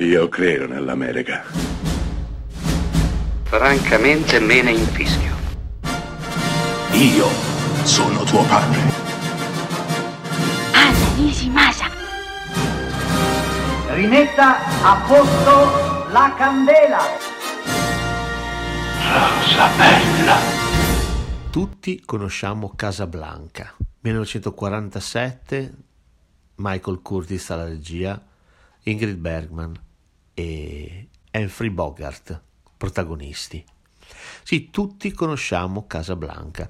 Io credo nell'America. Francamente me ne infischio. Io sono tuo padre. Anna Nishimasa. Rimetta a posto la candela. Rosa bella. Tutti conosciamo Casablanca. 1947, Michael Curtis alla regia, Ingrid Bergman e Humphrey Bogart, protagonisti. Sì, tutti conosciamo Casablanca.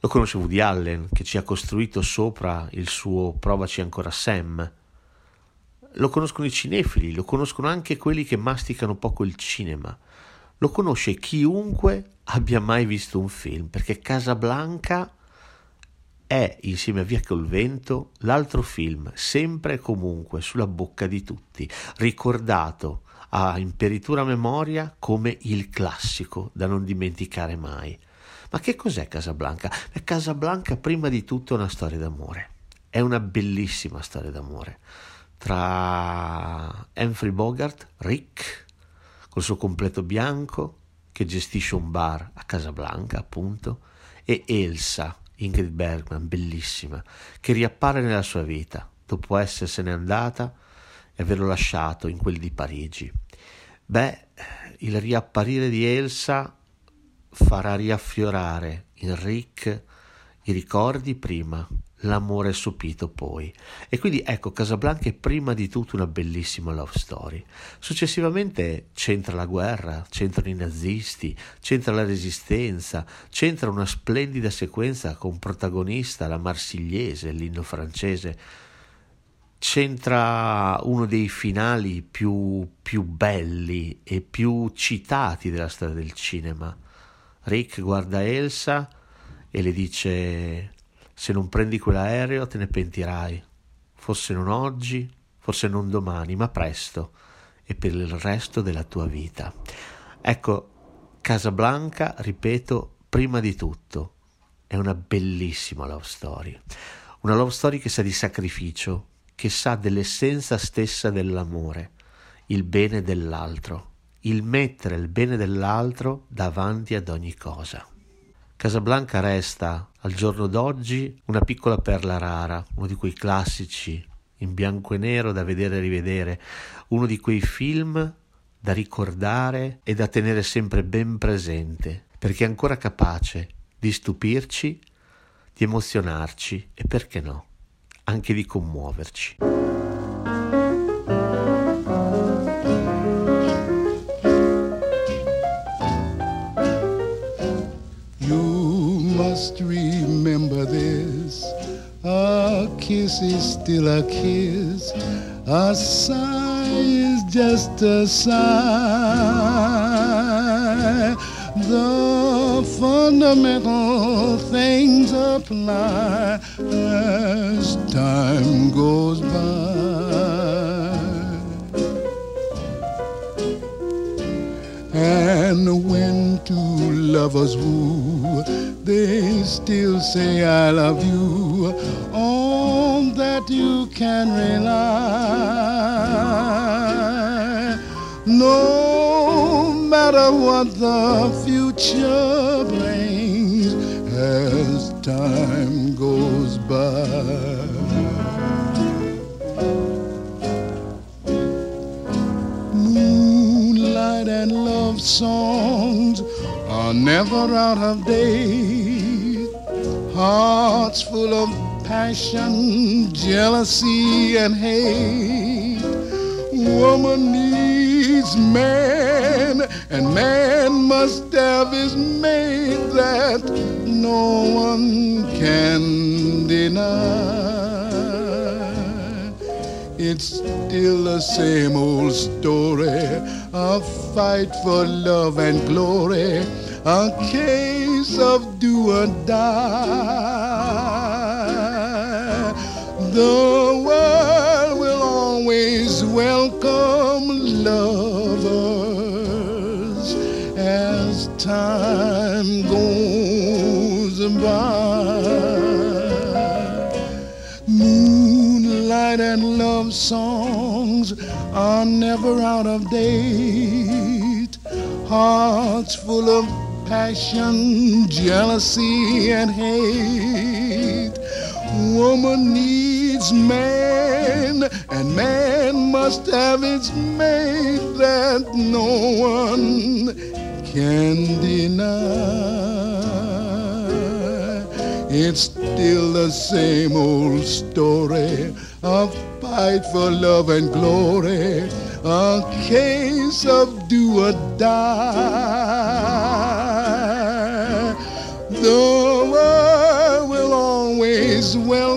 Lo conosce Woody Allen, che ci ha costruito sopra il suo Provaci ancora Sam. Lo conoscono i cinefili, lo conoscono anche quelli che masticano poco il cinema. Lo conosce chiunque abbia mai visto un film, perché Casablanca è, insieme a Via col vento, l'altro film sempre e comunque sulla bocca di tutti, ricordato a imperitura memoria come il classico da non dimenticare mai. Ma che cos'è Casablanca? Beh, Casablanca prima di tutto è una storia d'amore. È una bellissima storia d'amore tra Humphrey Bogart, Rick, col suo completo bianco, che gestisce un bar a Casablanca, appunto, e Elsa, Ingrid Bergman, bellissima, che riappare nella sua vita dopo essersene andata e averlo lasciato in quel di Parigi. Beh, il riapparire di Elsa farà riaffiorare in Rick i ricordi prima l'amore sopito poi. E quindi ecco, Casablanca è prima di tutto una bellissima love story. Successivamente c'entra la guerra, c'entrano i nazisti, c'entra la resistenza, c'entra una splendida sequenza con protagonista la marsigliese, l'inno francese. C'entra uno dei finali più, più belli e più citati della storia del cinema. Rick guarda Elsa e le dice se non prendi quell'aereo te ne pentirai. Forse non oggi, forse non domani, ma presto e per il resto della tua vita. Ecco, Casablanca, ripeto, prima di tutto, è una bellissima love story. Una love story che sa di sacrificio, che sa dell'essenza stessa dell'amore, il bene dell'altro, il mettere il bene dell'altro davanti ad ogni cosa. Casablanca resta al giorno d'oggi una piccola perla rara, uno di quei classici in bianco e nero da vedere e rivedere, uno di quei film da ricordare e da tenere sempre ben presente, perché è ancora capace di stupirci, di emozionarci e perché no, anche di commuoverci. You must remember this. A kiss is still a kiss. A sigh is just a sigh. The fundamental things apply as time goes by. And when two lovers woo, they still say I love you. On that you can rely. No matter what the future brings as time goes by. Moonlight and love songs are never out of date. Hearts full of passion, jealousy, and hate. Woman needs man, and man must have his mate that no one can deny. It's still the same old story, a fight for love and glory, a case of do or die. The time goes by. Moonlight and love songs are never out of date. Hearts full of passion, jealousy, and hate. Woman needs man, and man must have its mate that no one can deny. It's still the same old story of fight for love and glory, a case of do or die. The world will always welcome